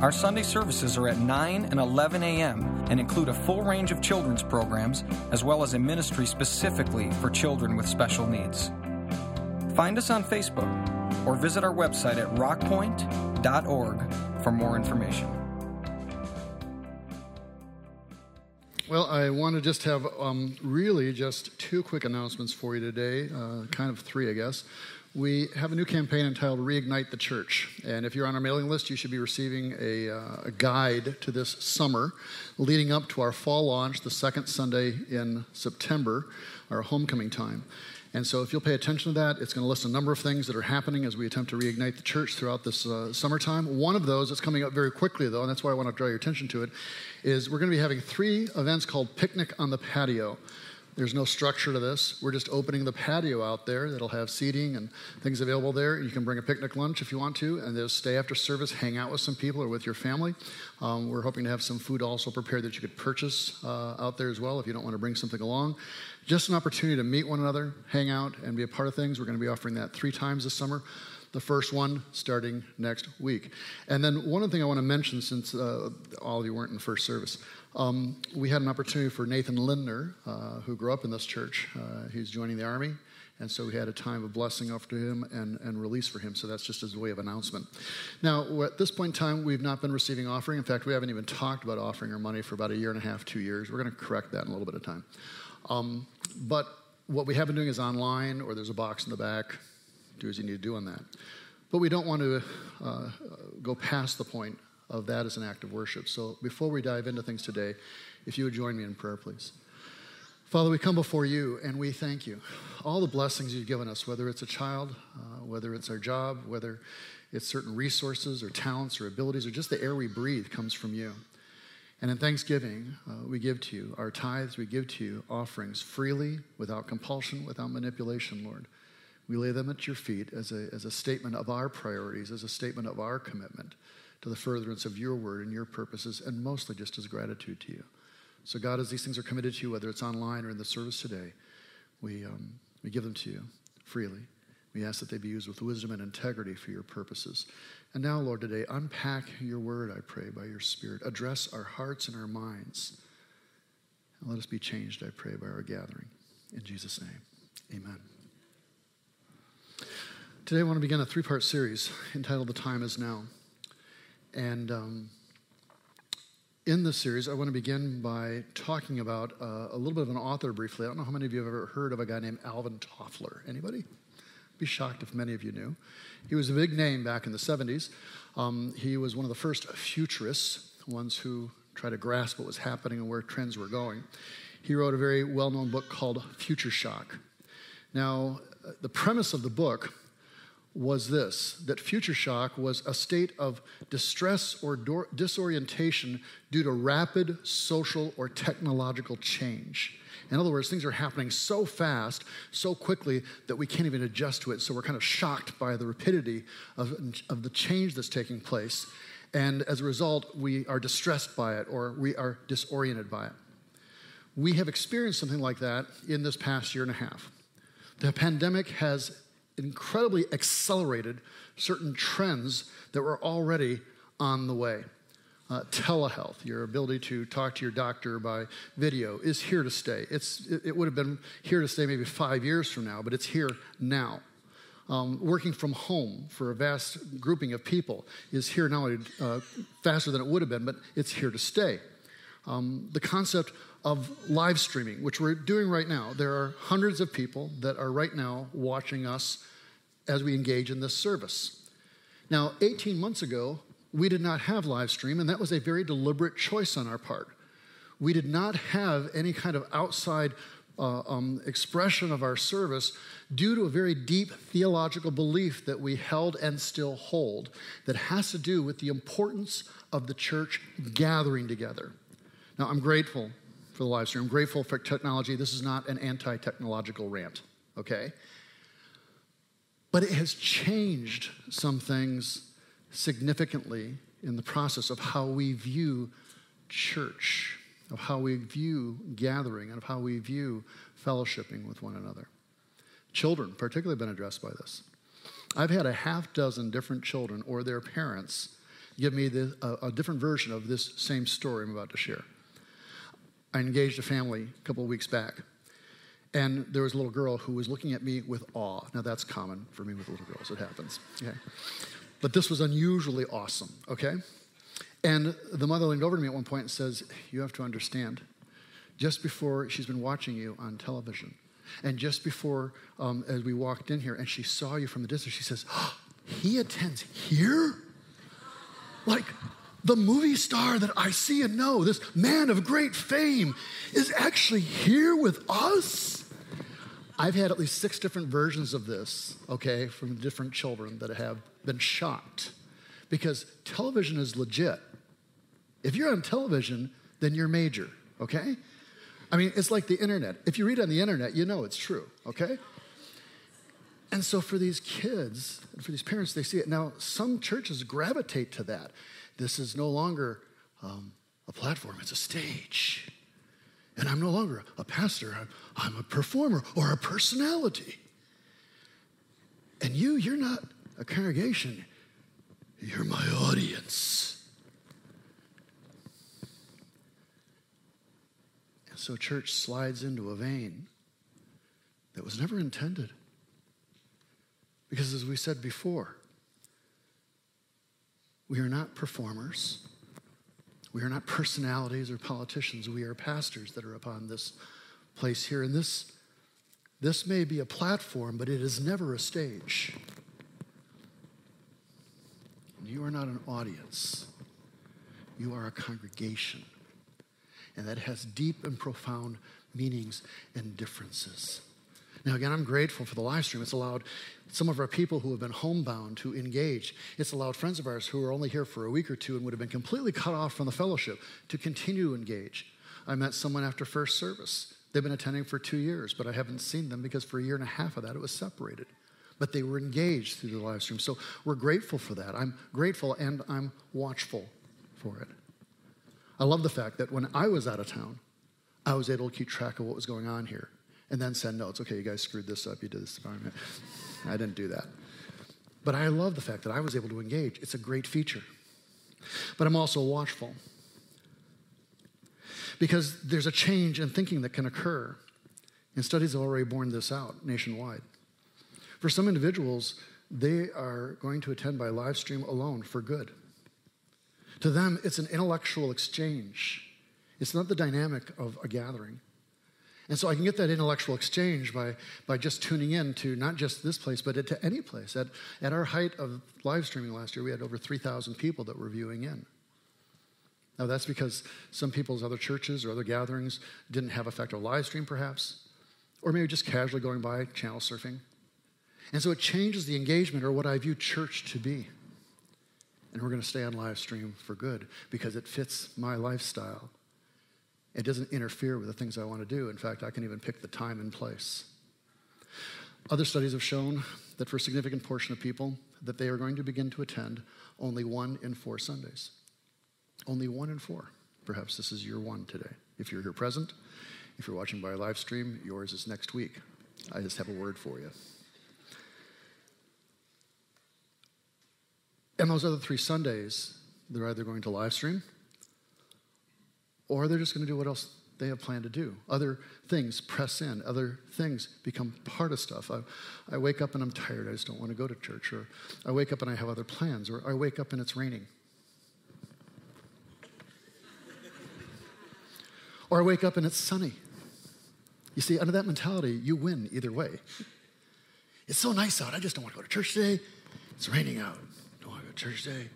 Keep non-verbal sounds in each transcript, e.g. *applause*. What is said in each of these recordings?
Our Sunday services are at 9 and 11 a.m. and include a full range of children's programs as well as a ministry specifically for children with special needs. Find us on Facebook or visit our website at rockpoint.org for more information. Well, I want to just have um, really just two quick announcements for you today, uh, kind of three, I guess. We have a new campaign entitled Reignite the Church. And if you're on our mailing list, you should be receiving a, uh, a, guide to this summer leading up to our fall launch, the second Sunday in September, our homecoming time. And so, if you'll pay attention to that, it's going to list a number of things that are happening as we attempt to reignite the church throughout this uh, summertime. One of those that's coming up very quickly, though, and that's why I want to draw your attention to it, is we're going to be having three events called Picnic on the Patio. There's no structure to this. We're just opening the patio out there that'll have seating and things available there. You can bring a picnic lunch if you want to, and just stay after service, hang out with some people or with your family. Um, we're hoping to have some food also prepared that you could purchase uh, out there as well if you don't want to bring something along. Just an opportunity to meet one another, hang out, and be a part of things. We're going to be offering that three times this summer the first one starting next week. And then one other thing I want to mention, since uh, all of you weren't in first service, um, we had an opportunity for Nathan Lindner, uh, who grew up in this church. Uh, he's joining the Army, and so we had a time of blessing after him and, and release for him. So that's just as a way of announcement. Now, at this point in time, we've not been receiving offering. In fact, we haven't even talked about offering our money for about a year and a half, two years. We're going to correct that in a little bit of time. Um, but what we have been doing is online, or there's a box in the back. Do as you need to do on that. But we don't want to uh, go past the point of that as an act of worship. So before we dive into things today, if you would join me in prayer, please. Father, we come before you and we thank you. All the blessings you've given us, whether it's a child, uh, whether it's our job, whether it's certain resources or talents or abilities or just the air we breathe, comes from you. And in thanksgiving, uh, we give to you our tithes, we give to you offerings freely, without compulsion, without manipulation, Lord. We lay them at your feet as a, as a statement of our priorities, as a statement of our commitment to the furtherance of your word and your purposes, and mostly just as gratitude to you. So, God, as these things are committed to you, whether it's online or in the service today, we, um, we give them to you freely. We ask that they be used with wisdom and integrity for your purposes. And now, Lord, today, unpack your word, I pray, by your Spirit. Address our hearts and our minds. And let us be changed, I pray, by our gathering. In Jesus' name, amen. Today, I want to begin a three part series entitled The Time Is Now. And um, in this series, I want to begin by talking about uh, a little bit of an author briefly. I don't know how many of you have ever heard of a guy named Alvin Toffler. Anybody? Be shocked if many of you knew. He was a big name back in the 70s. Um, he was one of the first futurists, ones who try to grasp what was happening and where trends were going. He wrote a very well known book called Future Shock. Now, the premise of the book was this that future shock was a state of distress or disorientation due to rapid social or technological change. In other words, things are happening so fast, so quickly, that we can't even adjust to it. So we're kind of shocked by the rapidity of, of the change that's taking place. And as a result, we are distressed by it or we are disoriented by it. We have experienced something like that in this past year and a half. The pandemic has incredibly accelerated certain trends that were already on the way. Uh, telehealth, your ability to talk to your doctor by video, is here to stay. It's, it, would have been here to stay maybe five years from now, but it's here now. Um, working from home for a vast grouping of people is here now uh, faster than it would have been, but it's here to stay. Um, the concept of live streaming, which we're doing right now. There are hundreds of people that are right now watching us as we engage in this service. Now, 18 months ago, we did not have live stream, and that was a very deliberate choice on our part. We did not have any kind of outside uh, um, expression of our service due to a very deep theological belief that we held and still hold that has to do with the importance of the church gathering together. Now, I'm grateful for the live stream. I'm grateful for technology. This is not an anti technological rant, okay? But it has changed some things significantly in the process of how we view church, of how we view gathering, and of how we view fellowshipping with one another. Children, particularly, have been addressed by this. I've had a half dozen different children or their parents give me the, a, a different version of this same story I'm about to share. I engaged a family a couple of weeks back, and there was a little girl who was looking at me with awe. Now, that's common for me with little girls, it happens. Okay? But this was unusually awesome, okay? And the mother leaned over to me at one point and says, You have to understand, just before she's been watching you on television, and just before, um, as we walked in here, and she saw you from the distance, she says, oh, He attends here? Like, the movie star that I see and know, this man of great fame, is actually here with us? I've had at least six different versions of this, okay, from different children that have been shocked because television is legit. If you're on television, then you're major, okay? I mean, it's like the internet. If you read on the internet, you know it's true, okay? And so for these kids, and for these parents, they see it. Now, some churches gravitate to that. This is no longer um, a platform, it's a stage. And I'm no longer a pastor, I'm, I'm a performer or a personality. And you, you're not a congregation, you're my audience. And so church slides into a vein that was never intended. Because as we said before, we are not performers. We are not personalities or politicians. We are pastors that are upon this place here. And this, this may be a platform, but it is never a stage. You are not an audience, you are a congregation. And that has deep and profound meanings and differences. Now, again, I'm grateful for the live stream. It's allowed some of our people who have been homebound to engage. It's allowed friends of ours who are only here for a week or two and would have been completely cut off from the fellowship to continue to engage. I met someone after first service. They've been attending for two years, but I haven't seen them because for a year and a half of that it was separated. But they were engaged through the live stream. So we're grateful for that. I'm grateful and I'm watchful for it. I love the fact that when I was out of town, I was able to keep track of what was going on here and then send notes. Okay, you guys screwed this up. You did this. I didn't do that. But I love the fact that I was able to engage. It's a great feature. But I'm also watchful because there's a change in thinking that can occur. And studies have already borne this out nationwide. For some individuals, they are going to attend by live stream alone for good. To them, it's an intellectual exchange. It's not the dynamic of a gathering. And so I can get that intellectual exchange by, by just tuning in to not just this place, but to any place. At, at our height of live streaming last year, we had over 3,000 people that were viewing in. Now, that's because some people's other churches or other gatherings didn't have effective live stream, perhaps, or maybe just casually going by, channel surfing. And so it changes the engagement or what I view church to be. And we're going to stay on live stream for good because it fits my lifestyle it doesn't interfere with the things I want to do. In fact, I can even pick the time and place. Other studies have shown that for a significant portion of people, that they are going to begin to attend only one in four Sundays. Only one in four. Perhaps this is your one today. If you're here present, if you're watching by live stream, yours is next week. I just have a word for you. And those other three Sundays, they're either going to live stream or they're just going to do what else they have planned to do. Other things press in, other things become part of stuff. I, I wake up and I'm tired, I just don't want to go to church. Or I wake up and I have other plans. Or I wake up and it's raining. or I wake up and it's sunny. You see, under that mentality, you win either way. It's so nice out, I just don't want to go to church today. It's raining out. Don't want to go to church today.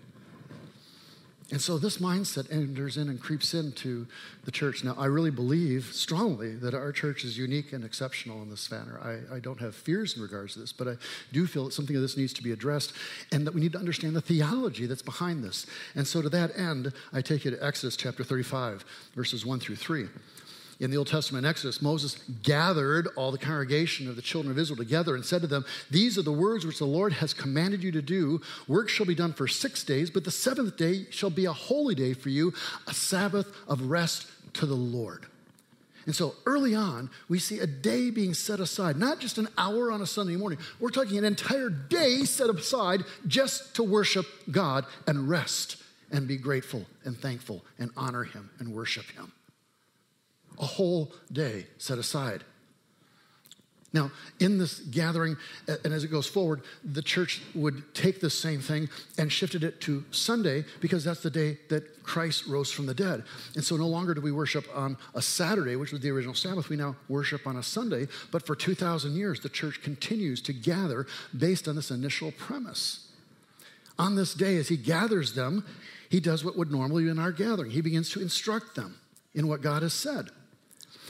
And so this mindset enters in and creeps into the church. Now, I really believe strongly that our church is unique and exceptional in this manner. I, I, don't have fears in regards to this, but I do feel that something of this needs to be addressed and that we need to understand the theology that's behind this. And so, to that end, I take you to Exodus chapter 35, verses 1 through 3 in the Old Testament Exodus, Moses gathered all the congregation of the children of Israel together and said to them, These are the words which the Lord has commanded you to do. Work shall be done for six days, but the seventh day shall be a holy day for you, a Sabbath of rest to the Lord. And so early on, we see a day being set aside, not just an hour on a Sunday morning. We're talking an entire day set aside just to worship God and rest and be grateful and thankful and honor Him and worship Him a whole day set aside. Now, in this gathering, and as it goes forward, the church would take the same thing and shifted it to Sunday because that's the day that Christ rose from the dead. And so no longer do we worship on a Saturday, which was the original Sabbath. We now worship on a Sunday. But for 2,000 years, the church continues to gather based on this initial premise. On this day, as he gathers them, he does what would normally be in our gathering. He begins to instruct them in what God has said.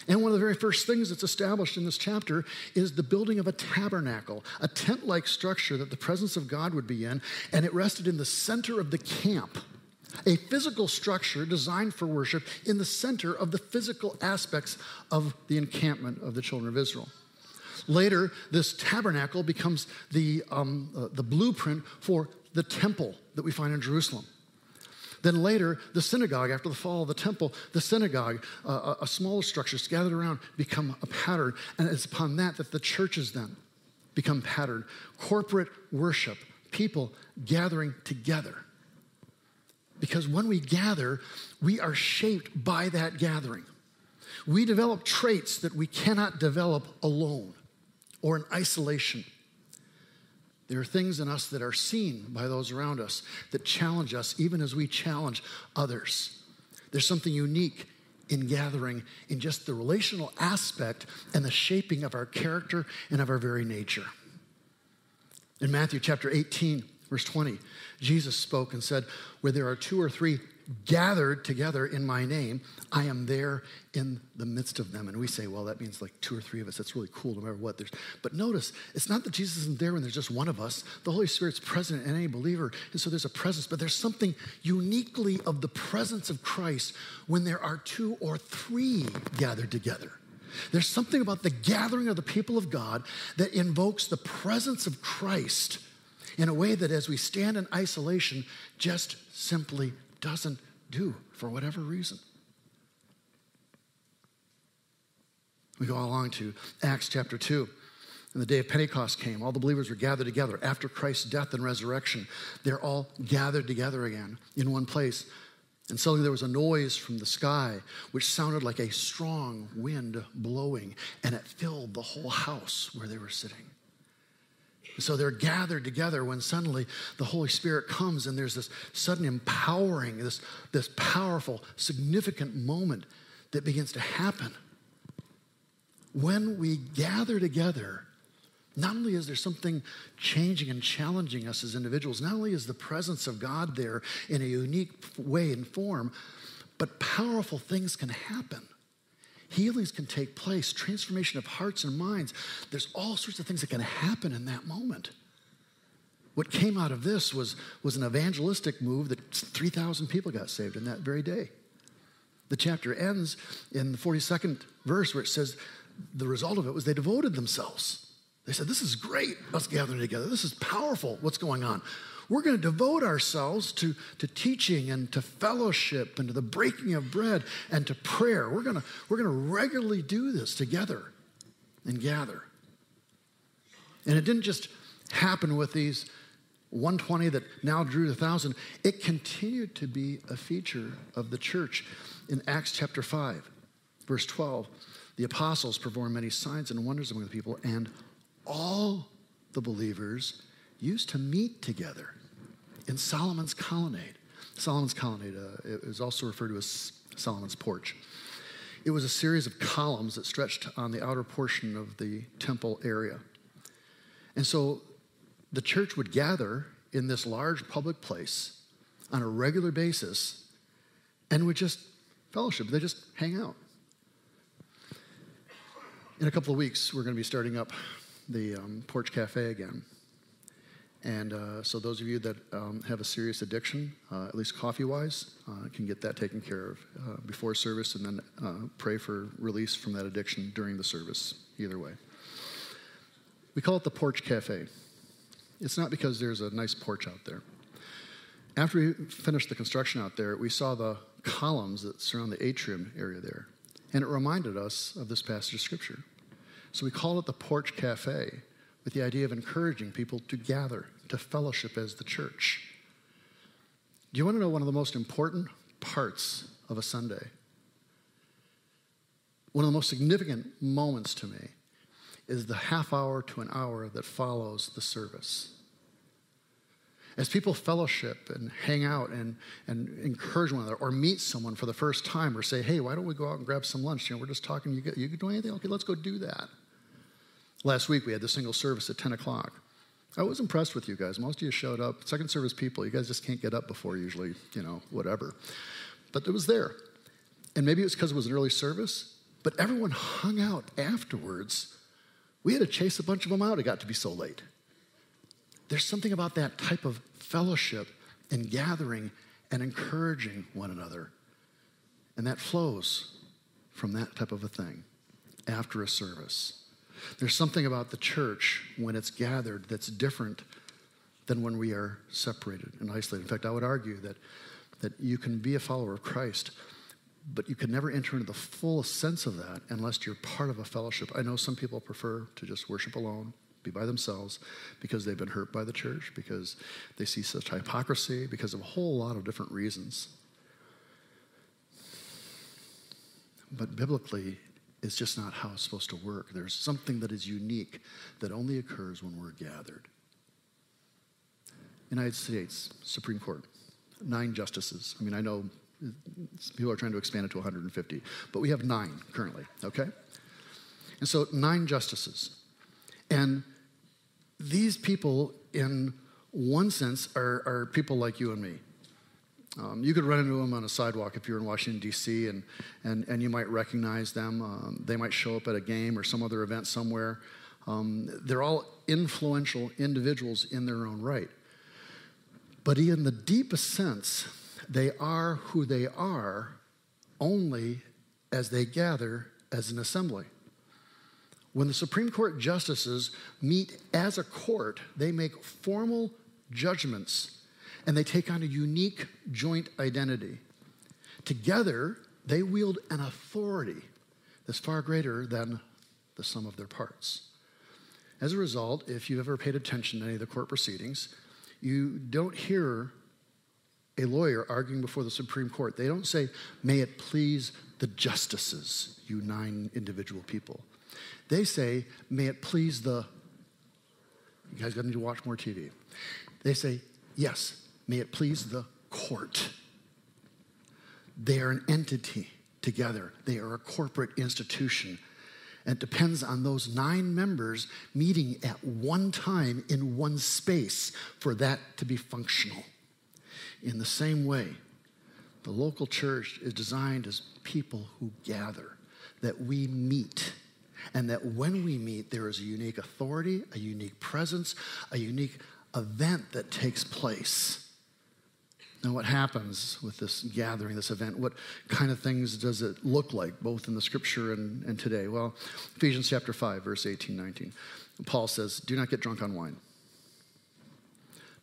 And one of the very first things that's established in this chapter is the building of a tabernacle, a tent like structure that the presence of God would be in, and it rested in the center of the camp. A physical structure designed for worship in the center of the physical aspects of the encampment of the children of Israel. Later, this tabernacle becomes the, um, uh, the blueprint for the temple that we find in Jerusalem. Then later, the synagogue, after the fall of the temple, the synagogue, uh, a, a smaller structure gathered around, become a pattern. And it's upon that that the churches then become patterned. Corporate worship, people gathering together. Because when we gather, we are shaped by that gathering. We develop traits that we cannot develop alone or in isolation. There are things in us that are seen by those around us that challenge us, even as we challenge others. There's something unique in gathering in just the relational aspect and the shaping of our character and of our very nature. In Matthew chapter 18, verse 20, Jesus spoke and said, Where there are two or three gathered together in my name, I am there in the midst of them. And we say, well, that means like two or three of us. That's really cool no matter what. There's, but notice, it's not that Jesus isn't there when there's just one of us. The Holy Spirit's present in any believer. And so there's a presence, but there's something uniquely of the presence of Christ when there are two or three gathered together. There's something about the gathering of the people of God that invokes the presence of Christ in a way that as we stand in isolation, just simply doesn't do for whatever reason. We go along to Acts chapter 2. And the day of Pentecost came. All the believers were gathered together after Christ's death and resurrection. They're all gathered together again in one place. And suddenly there was a noise from the sky, which sounded like a strong wind blowing, and it filled the whole house where they were sitting. So they're gathered together when suddenly the Holy Spirit comes and there's this sudden empowering, this, this powerful, significant moment that begins to happen. When we gather together, not only is there something changing and challenging us as individuals, not only is the presence of God there in a unique way and form, but powerful things can happen. Healings can take place, transformation of hearts and minds. There's all sorts of things that can happen in that moment. What came out of this was, was an evangelistic move that 3,000 people got saved in that very day. The chapter ends in the 42nd verse where it says the result of it was they devoted themselves. They said, This is great, us gathering together. This is powerful, what's going on. We're going to devote ourselves to, to teaching and to fellowship and to the breaking of bread and to prayer. We're going to, we're going to regularly do this together and gather. And it didn't just happen with these 120 that now drew the 1,000. It continued to be a feature of the church. In Acts chapter 5, verse 12, the apostles performed many signs and wonders among the people, and all the believers used to meet together in Solomon's colonnade. Solomon's colonnade uh, is also referred to as Solomon's porch. It was a series of columns that stretched on the outer portion of the temple area. And so the church would gather in this large public place on a regular basis and would just fellowship. They just hang out. In a couple of weeks, we're going to be starting up the um, Porch Cafe again. And uh, so, those of you that um, have a serious addiction, uh, at least coffee wise, uh, can get that taken care of uh, before service and then uh, pray for release from that addiction during the service, either way. We call it the Porch Cafe. It's not because there's a nice porch out there. After we finished the construction out there, we saw the columns that surround the atrium area there. And it reminded us of this passage of Scripture. So we call it the Porch Cafe with the idea of encouraging people to gather, to fellowship as the church. Do you want to know one of the most important parts of a Sunday? One of the most significant moments to me is the half hour to an hour that follows the service. As people fellowship and hang out and, and encourage one another or meet someone for the first time or say, hey, why don't we go out and grab some lunch? You know, we're just talking, you, get, you do anything? Okay, let's go do that. Last week we had the single service at 10 o'clock. I was impressed with you guys. Most of you showed up. Second service people, you guys just can't get up before usually, you know, whatever. But it was there. And maybe it was because it was an early service, but everyone hung out afterwards. We had to chase a bunch of them out. It got to be so late. There's something about that type of fellowship and gathering and encouraging one another. And that flows from that type of a thing after a service. There's something about the church when it's gathered that's different than when we are separated and isolated. In fact, I would argue that, that you can be a follower of Christ, but you can never enter into the full sense of that unless you're part of a fellowship. I know some people prefer to just worship alone, be by themselves, because they've been hurt by the church, because they see such hypocrisy, because of a whole lot of different reasons. But biblically, it's just not how it's supposed to work. There's something that is unique that only occurs when we're gathered. United States Supreme Court, nine justices. I mean, I know people are trying to expand it to 150, but we have nine currently, okay? And so, nine justices. And these people, in one sense, are, are people like you and me. Um, you could run into them on a sidewalk if you're in Washington, D.C., and, and, and you might recognize them. Um, they might show up at a game or some other event somewhere. Um, they're all influential individuals in their own right. But in the deepest sense, they are who they are only as they gather as an assembly. When the Supreme Court justices meet as a court, they make formal judgments and they take on a unique joint identity. Together, they wield an authority that's far greater than the sum of their parts. As a result, if you've ever paid attention to any of the court proceedings, you don't hear a lawyer arguing before the Supreme Court. They don't say, May it please the justices, you nine individual people. They say, May it please the. You guys got to watch more TV. They say, Yes, May it please the court. They are an entity together, they are a corporate institution. And it depends on those nine members meeting at one time in one space for that to be functional. In the same way, the local church is designed as people who gather, that we meet, and that when we meet, there is a unique authority, a unique presence, a unique event that takes place. Now, what happens with this gathering, this event? What kind of things does it look like, both in the scripture and, and today? Well, Ephesians chapter 5, verse 18, 19. Paul says, Do not get drunk on wine.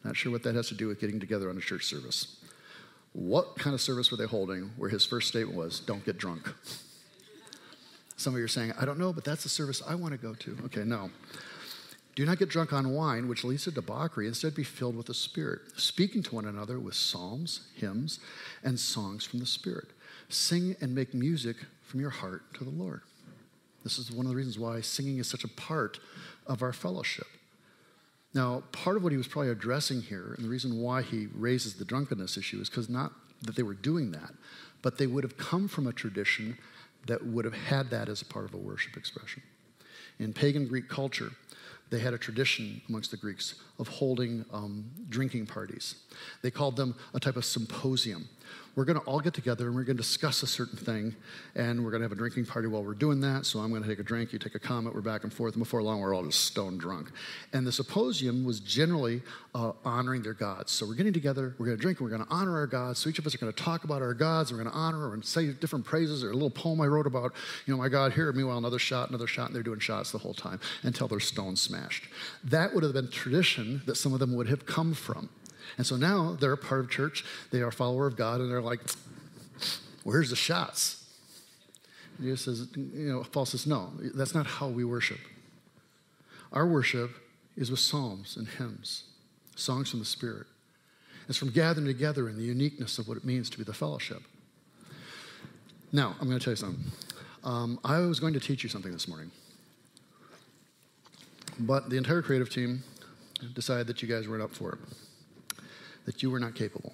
Not sure what that has to do with getting together on a church service. What kind of service were they holding where his first statement was, Don't get drunk? Some of you are saying, I don't know, but that's the service I want to go to. Okay, no. Do not get drunk on wine, which leads to debauchery. Instead, be filled with the Spirit, speaking to one another with psalms, hymns, and songs from the Spirit. Sing and make music from your heart to the Lord. This is one of the reasons why singing is such a part of our fellowship. Now, part of what he was probably addressing here, and the reason why he raises the drunkenness issue, is because not that they were doing that, but they would have come from a tradition that would have had that as a part of a worship expression. In pagan Greek culture, they had a tradition amongst the Greeks of holding um, drinking parties. They called them a type of symposium we're going to all get together and we're going to discuss a certain thing, and we're going to have a drinking party while we're doing that. So I'm going to take a drink, you take a comment, we're back and forth, and before long, we're all just stone drunk. And the symposium was generally uh, honoring their gods. So we're getting together, we're going to drink, and we're going to honor our gods. So each of us are going to talk about our gods, and we're going to honor and say different praises, or a little poem I wrote about, you know, my God here. Meanwhile, another shot, another shot, and they're doing shots the whole time until they're stone smashed. That would have been tradition that some of them would have come from. And so now they're a part of church, they are a follower of God, and they're like, where's the shots? Jesus says, you know, Paul says, no, that's not how we worship. Our worship is with psalms and hymns, songs from the Spirit. It's from gathering together in the uniqueness of what it means to be the fellowship. Now, I'm going to tell you something. Um, I was going to teach you something this morning, but the entire creative team decided that you guys weren't up for it that you were not capable.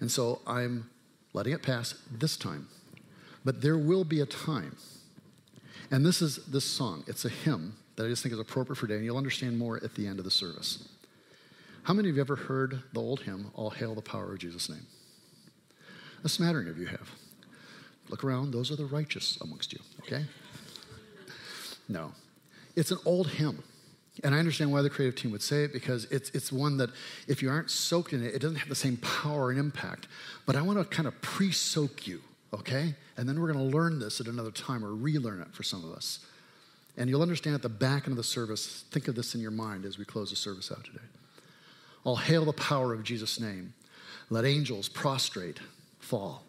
And so I'm letting it pass this time. But there will be a time. And this is this song. It's a hymn that I just think is appropriate for today, and you'll understand more at the end of the service. How many of you ever heard the old hymn, All Hail the Power of Jesus' Name? A smattering of you have. Look around, those are the righteous amongst you, okay? No. It's an old hymn. And I understand why the creative team would say it because it's, it's one that if you aren't soaked in it, it doesn't have the same power and impact. But I want to kind of pre soak you, okay? And then we're going to learn this at another time or relearn it for some of us. And you'll understand at the back end of the service, think of this in your mind as we close the service out today. All hail the power of Jesus' name. Let angels prostrate, fall.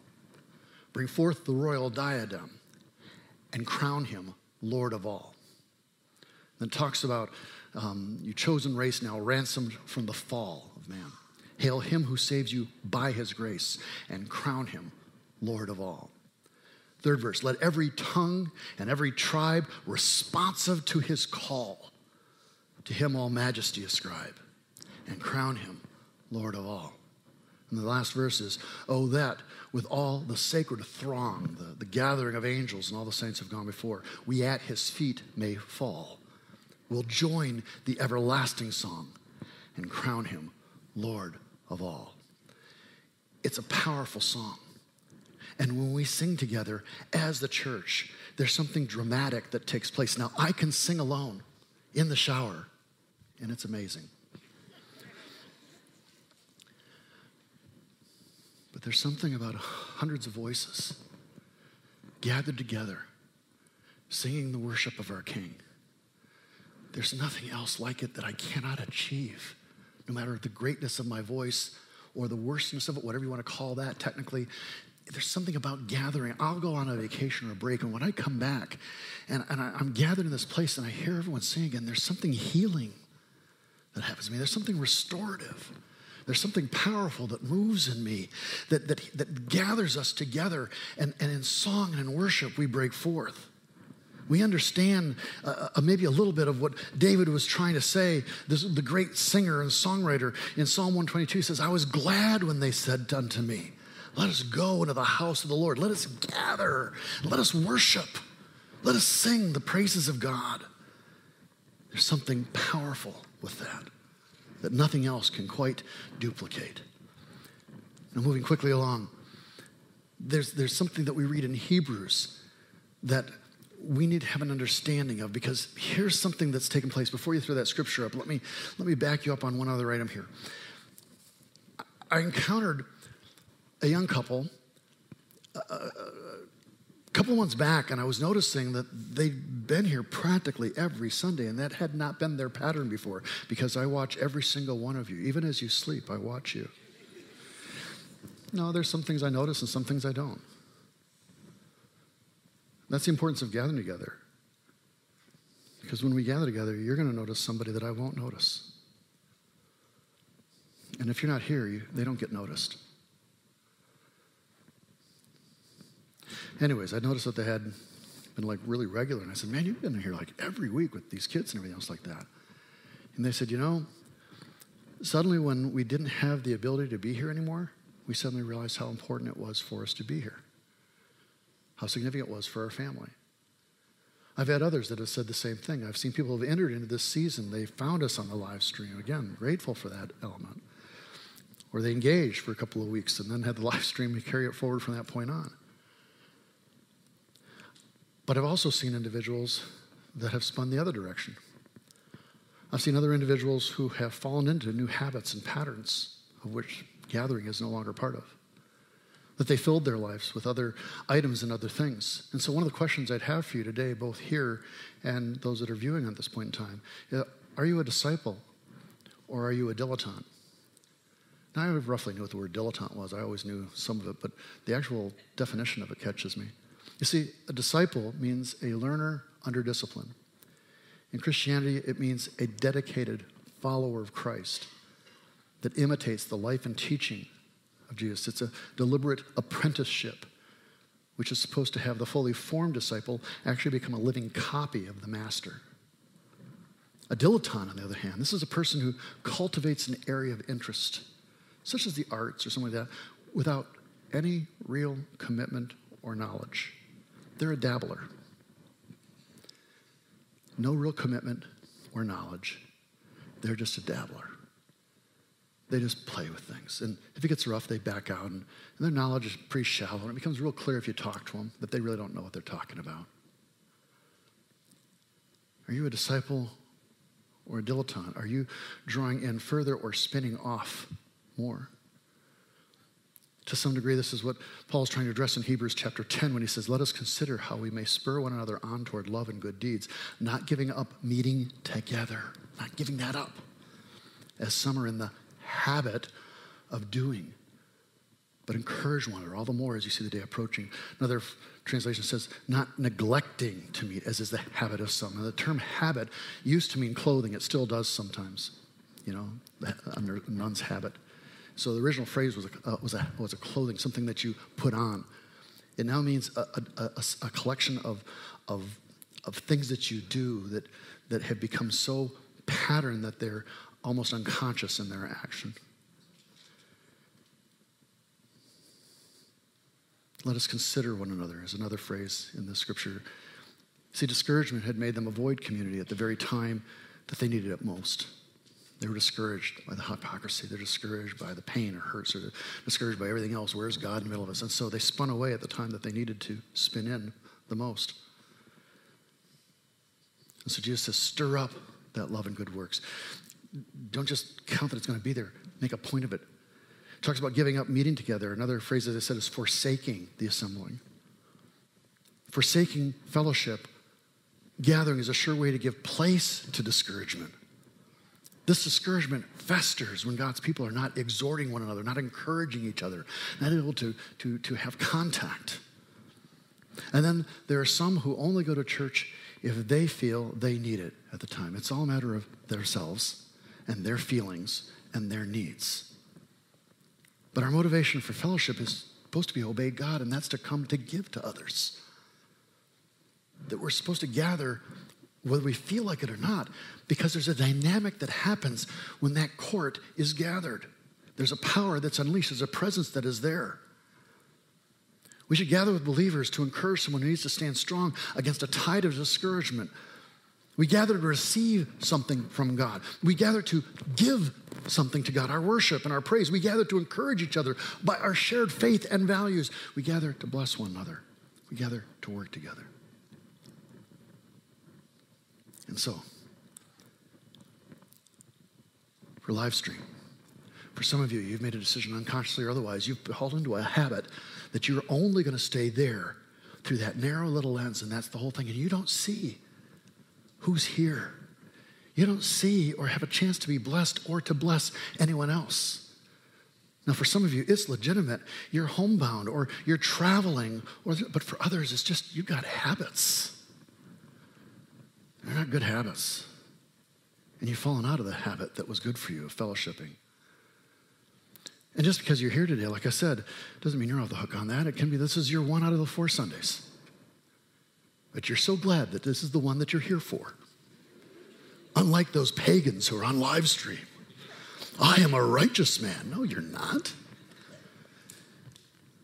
Bring forth the royal diadem and crown him Lord of all. Then talks about um, you chosen race now ransomed from the fall of man. Hail him who saves you by his grace and crown him Lord of all. Third verse, let every tongue and every tribe responsive to his call, to him all majesty ascribe and crown him Lord of all. And the last verse is, Oh, that with all the sacred throng, the, the gathering of angels and all the saints have gone before, we at his feet may fall will join the everlasting song and crown him Lord of all. It's a powerful song. And when we sing together as the church, there's something dramatic that takes place. Now, I can sing alone in the shower, and it's amazing. But there's something about hundreds of voices gathered together, singing the worship of our King there's nothing else like it that I cannot achieve, no matter the greatness of my voice or the worstness of it, whatever you want to call that technically. There's something about gathering. I'll go on a vacation or a break, and when I come back and, and I, am gathered in this place and I hear everyone singing, and there's something healing that happens to me. There's something restorative. There's something powerful that moves in me, that, that, that gathers us together, and, and in song and in worship, we break forth. We understand uh, uh, maybe a little bit of what David was trying to say. This, the great singer and songwriter in Psalm 122 says, I was glad when they said unto me, Let us go into the house of the Lord. Let us gather. Let us worship. Let us sing the praises of God. There's something powerful with that that nothing else can quite duplicate. Now, moving quickly along, there's, there's something that we read in Hebrews that we need to have an understanding of because here's something that's taken place. Before you throw that scripture up let me let me back you up on one other item here. I encountered a young couple a, a couple months back and i was noticing that they'd been here practically every sunday and that had not been their pattern before because i watch every single one of you. Even as you sleep i watch you. No there's some things i notice and some things i don't that's the importance of gathering together. Because when we gather together, you're going to notice somebody that I won't notice. And if you're not here, you, they don't get noticed. Anyways, I noticed that they had been like really regular. And I said, Man, you've been here like every week with these kids and everything else like that. And they said, You know, suddenly when we didn't have the ability to be here anymore, we suddenly realized how important it was for us to be here how significant it was for our family. I've had others that have said the same thing. I've seen people who have entered into this season. They found us on the live stream. Again, grateful for that element. Or they engaged for a couple of weeks and then had the *laughs* live stream and carry it forward from that point on. But I've also seen individuals that have spun the other direction. I've seen other individuals who have fallen into new habits and patterns of which gathering is no longer part of that they filled their lives with other items and other things. And so, one of the questions I'd have for you today, both here and those that are viewing at this point in time, are you a disciple or are you a dilettante? Now, I roughly knew what the word dilettante was. I always knew some of it, but the actual definition of it catches me. You see, a disciple means a learner under discipline. In Christianity, it means a dedicated follower of Christ that imitates the life and teaching of Jesus. It's a deliberate apprenticeship, which is supposed to have the fully formed disciple actually become a living copy of the master. A dilettante, on the other hand, this is a person who cultivates an area of interest, such as the arts or something like that, without any real commitment or knowledge. They're a dabbler. No real commitment or knowledge. They're just a dabbler they just play with things. And if it gets rough, they back out. And, and their knowledge is pretty shallow. And it becomes real clear if you talk to them that they really don't know what they're talking about. Are you a disciple or a dilettante? Are you drawing in further or spinning off more? To some degree, this is what Paul's trying to address in Hebrews chapter 10 when he says, Let us consider how we may spur one another on toward love and good deeds, not giving up meeting together, not giving that up, as some are in the habit of doing. But encourage one another all the more as you see the day approaching. Another translation says, not neglecting to meet, as is the habit of some. Now, the term habit used to mean clothing. It still does sometimes, you know, *laughs* under nun's habit. So the original phrase was a, uh, was, a, was a clothing, something that you put on. It now means a, a, a, collection of, of, of things that you do that, that have become so patterned that they're almost unconscious in their action. Let us consider one another, is another phrase in the scripture. See, discouragement had made them avoid community at the very time that they needed it most. They were discouraged by the hypocrisy. They're discouraged by the pain or hurts, or discouraged by everything else. Where's God in the middle of us? And so they spun away at the time that they needed to spin in the most. And so Jesus says, stir up that love and good works don't just count that it's going to be there, make a point of it. it. Talks about giving up meeting together. Another phrase, as I said, is forsaking the assembling. Forsaking fellowship, gathering is a sure way to give place to discouragement. This discouragement festers when God's people are not exhorting one another, not encouraging each other, not able to, to, to have contact. And then there are some who only go to church if they feel they need it at the time. It's all a matter of themselves and their feelings and their needs. But our motivation for fellowship is supposed to be obey God, and that's to come to give to others. That we're supposed to gather whether we feel like it or not, because there's a dynamic that happens when that court is gathered. There's a power that's unleashed, there's a presence that is there. We should gather with believers to encourage someone who needs to stand strong against a tide of discouragement we gather to receive something from God. We gather to give something to God, our worship and our praise. We gather to encourage each other by our shared faith and values. We gather to bless one another. We gather to work together. And so, for live stream, for some of you, you've made a decision unconsciously or otherwise. You've hauled into a habit that you're only going to stay there through that narrow little lens, and that's the whole thing. And you don't see who's here. You don't see or have a chance to be blessed or to bless anyone else. Now, for some of you, it's legitimate. You're homebound or you're traveling, or, but for others, it's just you've got habits. They're not good habits. And you've fallen out of the habit that was good for you of fellowshipping. And just because you're here today, like I said, doesn't mean you're off the hook on that. It can be this is your one out of the four Sundays. But you're so glad that this is the one that you're here for. Unlike those pagans who are on live stream. I am a righteous man. No, you're not.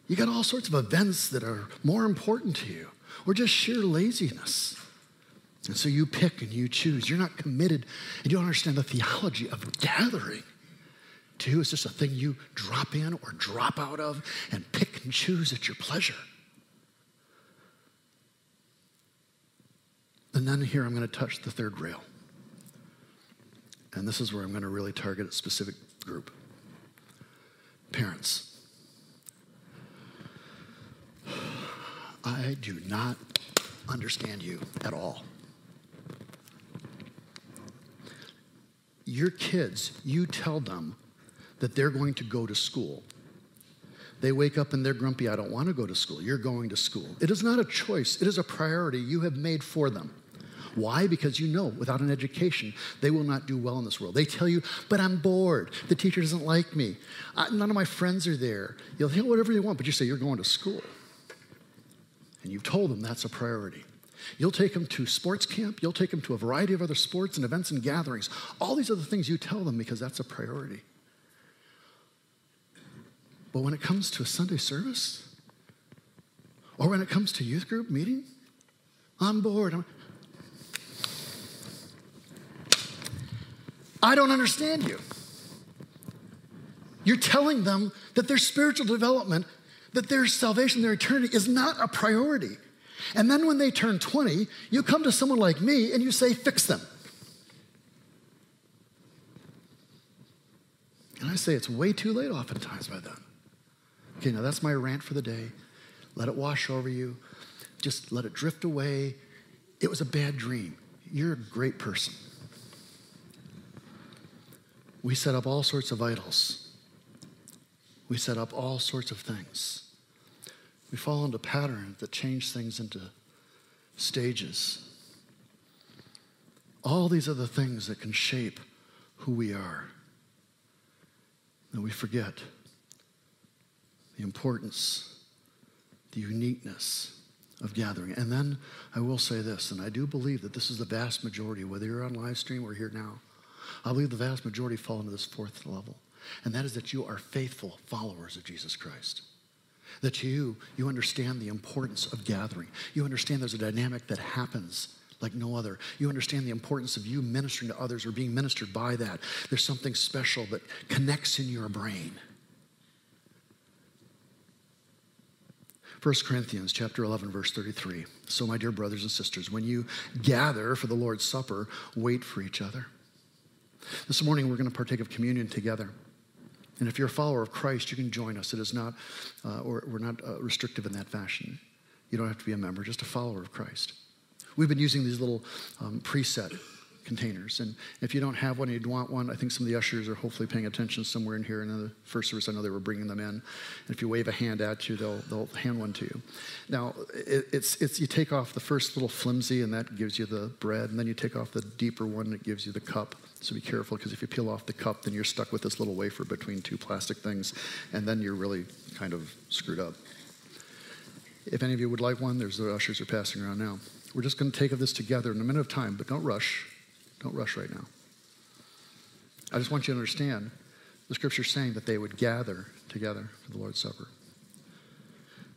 You got all sorts of events that are more important to you, or just sheer laziness. And so you pick and you choose. You're not committed and you don't understand the theology of gathering. To you, it's just a thing you drop in or drop out of and pick and choose at your pleasure. And then here I'm going to touch the third rail. And this is where I'm going to really target a specific group parents. I do not understand you at all. Your kids, you tell them that they're going to go to school. They wake up and they're grumpy, I don't want to go to school. You're going to school. It is not a choice, it is a priority you have made for them. Why? Because you know without an education, they will not do well in this world. They tell you, but I'm bored. The teacher doesn't like me. I, none of my friends are there. You'll hear whatever you want, but you say you're going to school. And you've told them that's a priority. You'll take them to sports camp, you'll take them to a variety of other sports and events and gatherings. All these other things you tell them because that's a priority. But when it comes to a Sunday service, or when it comes to youth group meeting, I'm bored. I don't understand you. You're telling them that their spiritual development, that their salvation, their eternity is not a priority. And then when they turn 20, you come to someone like me and you say, fix them. And I say, it's way too late oftentimes by then. Okay, now that's my rant for the day. Let it wash over you. Just let it drift away. It was a bad dream. You're a great person. We set up all sorts of idols. We set up all sorts of things. We fall into patterns that change things into stages. All these other things that can shape who we are. And we forget the importance, the uniqueness of gathering. And then I will say this, and I do believe that this is the vast majority, whether you're on live stream or here now I believe the vast majority fall into this fourth level, and that is that you are faithful followers of Jesus Christ. That you, you understand the importance of gathering. You understand there's a dynamic that happens like no other. You understand the importance of you ministering to others or being ministered by that. There's something special that connects in your brain. 1 Corinthians chapter 11 verse 33. So my dear brothers and sisters, when you gather for the Lord's supper, wait for each other. This morning, we're going to partake of communion together. And if you're a follower of Christ, you can join us. It is not, uh, or we're not uh, restrictive in that fashion. You don't have to be a member, just a follower of Christ. We've been using these little um, preset containers. And if you don't have one and you'd want one, I think some of the ushers are hopefully paying attention somewhere in here. In the first service, I know they were bringing them in. And if you wave a hand at you, they'll, they'll hand one to you. Now, it, it's, it's, you take off the first little flimsy, and that gives you the bread. And then you take off the deeper one, and it gives you the cup. So be careful, because if you peel off the cup, then you're stuck with this little wafer between two plastic things, and then you're really kind of screwed up. If any of you would like one, there's the ushers are passing around now. We're just going to take of this together in a minute of time, but don't rush. Don't rush right now. I just want you to understand the scripture saying that they would gather together for the Lord's Supper.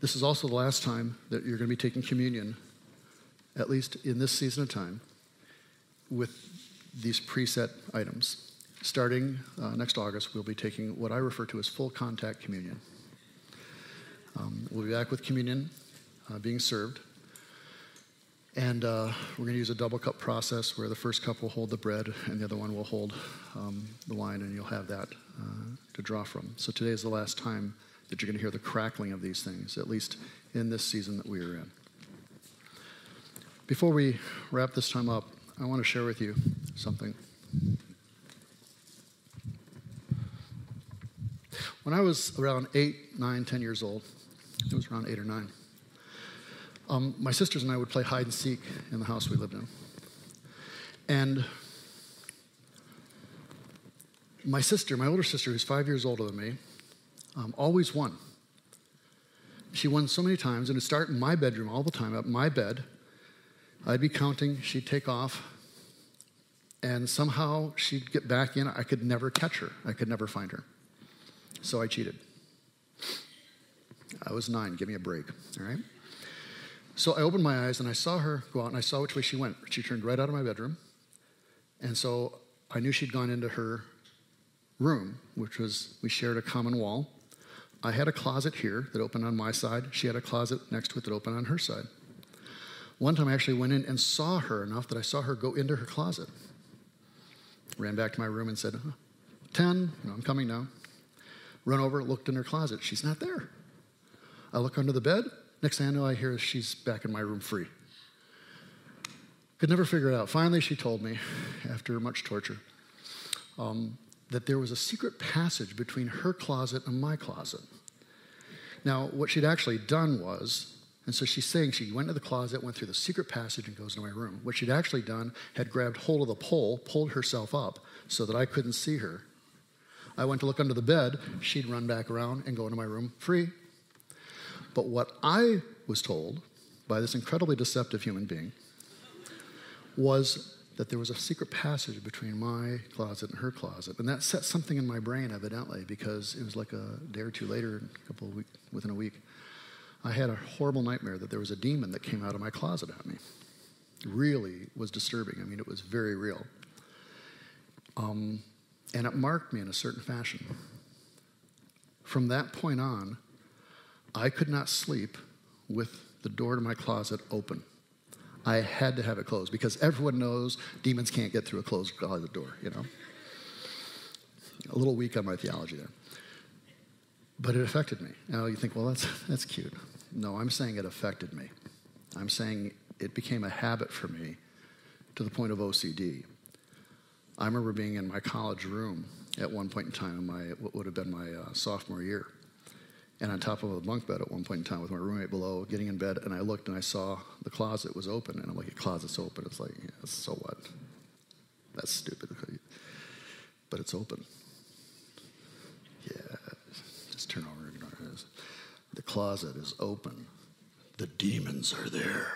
This is also the last time that you're going to be taking communion, at least in this season of time, with these preset items. Starting uh, next August, we'll be taking what I refer to as full contact communion. Um, we'll be back with communion uh, being served. And uh, we're going to use a double cup process where the first cup will hold the bread and the other one will hold um, the wine, and you'll have that uh, to draw from. So today is the last time that you're going to hear the crackling of these things, at least in this season that we are in. Before we wrap this time up, I want to share with you something. When I was around eight, nine, ten years old, it was around eight or nine. Um, my sisters and I would play hide and seek in the house we lived in. And my sister, my older sister, who's five years older than me, um, always won. She won so many times, and it'd start in my bedroom all the time, at my bed. I'd be counting, she'd take off, and somehow she'd get back in. I could never catch her, I could never find her. So I cheated. I was nine, give me a break, all right? So I opened my eyes and I saw her go out and I saw which way she went. She turned right out of my bedroom. And so I knew she'd gone into her room, which was, we shared a common wall. I had a closet here that opened on my side. She had a closet next to it that opened on her side. One time I actually went in and saw her enough that I saw her go into her closet. Ran back to my room and said, 10, no, I'm coming now. Run over, looked in her closet. She's not there. I look under the bed. Next thing I know, I hear she's back in my room free. Could never figure it out. Finally, she told me, after much torture, um, that there was a secret passage between her closet and my closet. Now, what she'd actually done was, and so she's saying she went to the closet, went through the secret passage, and goes to my room. What she'd actually done had grabbed hold of the pole, pulled herself up so that I couldn't see her. I went to look under the bed, she'd run back around and go into my room free. But what I was told by this incredibly deceptive human being was that there was a secret passage between my closet and her closet. And that set something in my brain, evidently, because it was like a day or two later, a couple of weeks, within a week, I had a horrible nightmare that there was a demon that came out of my closet at me. It really was disturbing. I mean, it was very real. Um, and it marked me in a certain fashion. From that point on, I could not sleep with the door to my closet open. I had to have it closed because everyone knows demons can't get through a closed closet door, you know? A little weak on my theology there. But it affected me. Now you think, well, that's, that's cute. No, I'm saying it affected me. I'm saying it became a habit for me to the point of OCD. I remember being in my college room at one point in time in my what would have been my uh, sophomore year, and on top of a bunk bed at one point in time with my roommate below, getting in bed, and I looked and I saw the closet was open, and I'm like, "The closet's open." It's like, yeah, so what? That's stupid, but it's open. Yeah, just turn over and ignore this. The closet is open. The demons are there.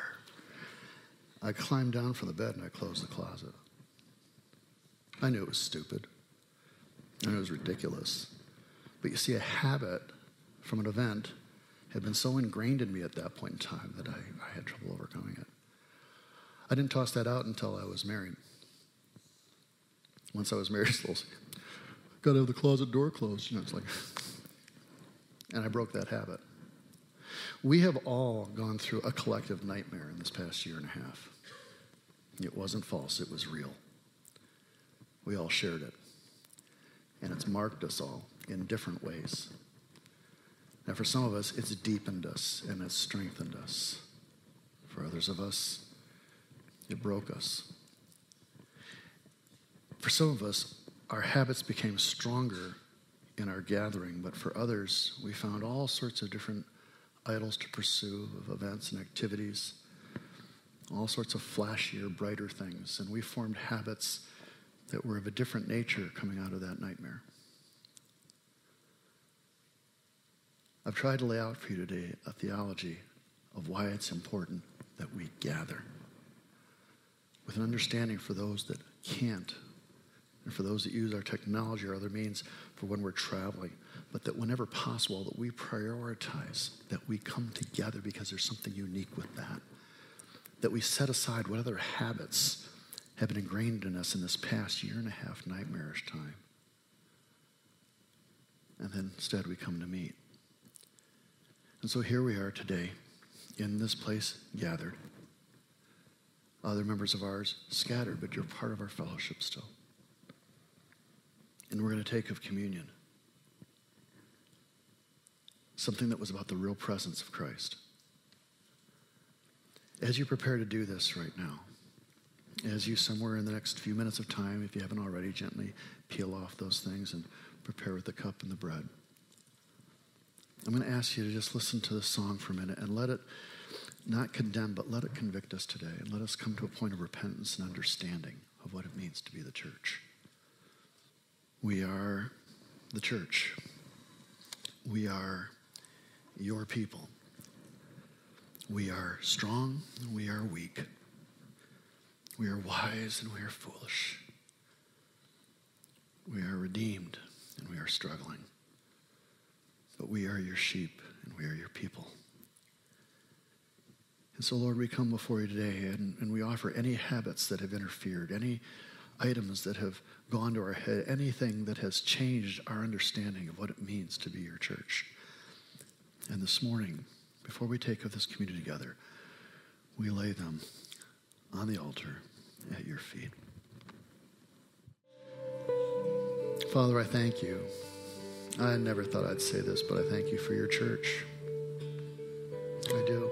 I climbed down from the bed and I closed the closet. I knew it was stupid. I knew it was ridiculous. But you see, a habit from an event had been so ingrained in me at that point in time that I, I had trouble overcoming it. I didn't toss that out until I was married. Once I was married, *laughs* it's got to have the closet door closed. You know, it's like, and I broke that habit. We have all gone through a collective nightmare in this past year and a half. It wasn't false, it was real. We all shared it. And it's marked us all in different ways. Now, for some of us, it's deepened us and it's strengthened us. For others of us, it broke us. For some of us, our habits became stronger in our gathering, but for others, we found all sorts of different idols to pursue of events and activities, all sorts of flashier, brighter things, and we formed habits that were of a different nature coming out of that nightmare. I've tried to lay out for you today a theology of why it's important that we gather with an understanding for those that can't and for those that use our technology or other means for when we're traveling but that whenever possible that we prioritize that we come together because there's something unique with that that we set aside what other habits have been ingrained in us in this past year and a half nightmarish time. And then instead we come to meet. And so here we are today in this place gathered. Other members of ours scattered, but you're part of our fellowship still. And we're going to take of communion something that was about the real presence of Christ. As you prepare to do this right now, as you somewhere in the next few minutes of time, if you haven't already, gently peel off those things and prepare with the cup and the bread. I'm going to ask you to just listen to this song for a minute and let it not condemn, but let it convict us today and let us come to a point of repentance and understanding of what it means to be the church. We are the church. We are your people. We are strong and we are weak. We are wise and we are foolish. We are redeemed and we are struggling. But we are your sheep and we are your people. And so, Lord, we come before you today and, and we offer any habits that have interfered, any items that have gone to our head, anything that has changed our understanding of what it means to be your church. And this morning, before we take of this community together, we lay them on the altar at your feet. Father, I thank you. I never thought I'd say this, but I thank you for your church. I do.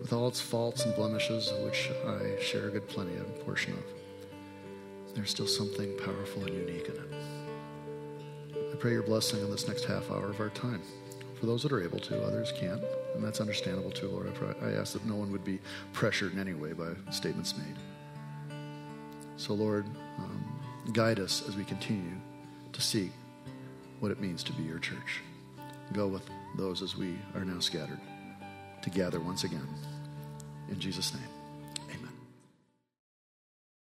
With all its faults and blemishes, which I share a good plenty of portion of, there's still something powerful and unique in it. I pray your blessing on this next half hour of our time. For those that are able to, others can't, and that's understandable too, Lord. I, ask that no one would be pressured in any way by statements made. So, Lord, um, guide us as we continue to seek what it means to be your church. Go with those as we are now scattered to gather once again. In Jesus' name.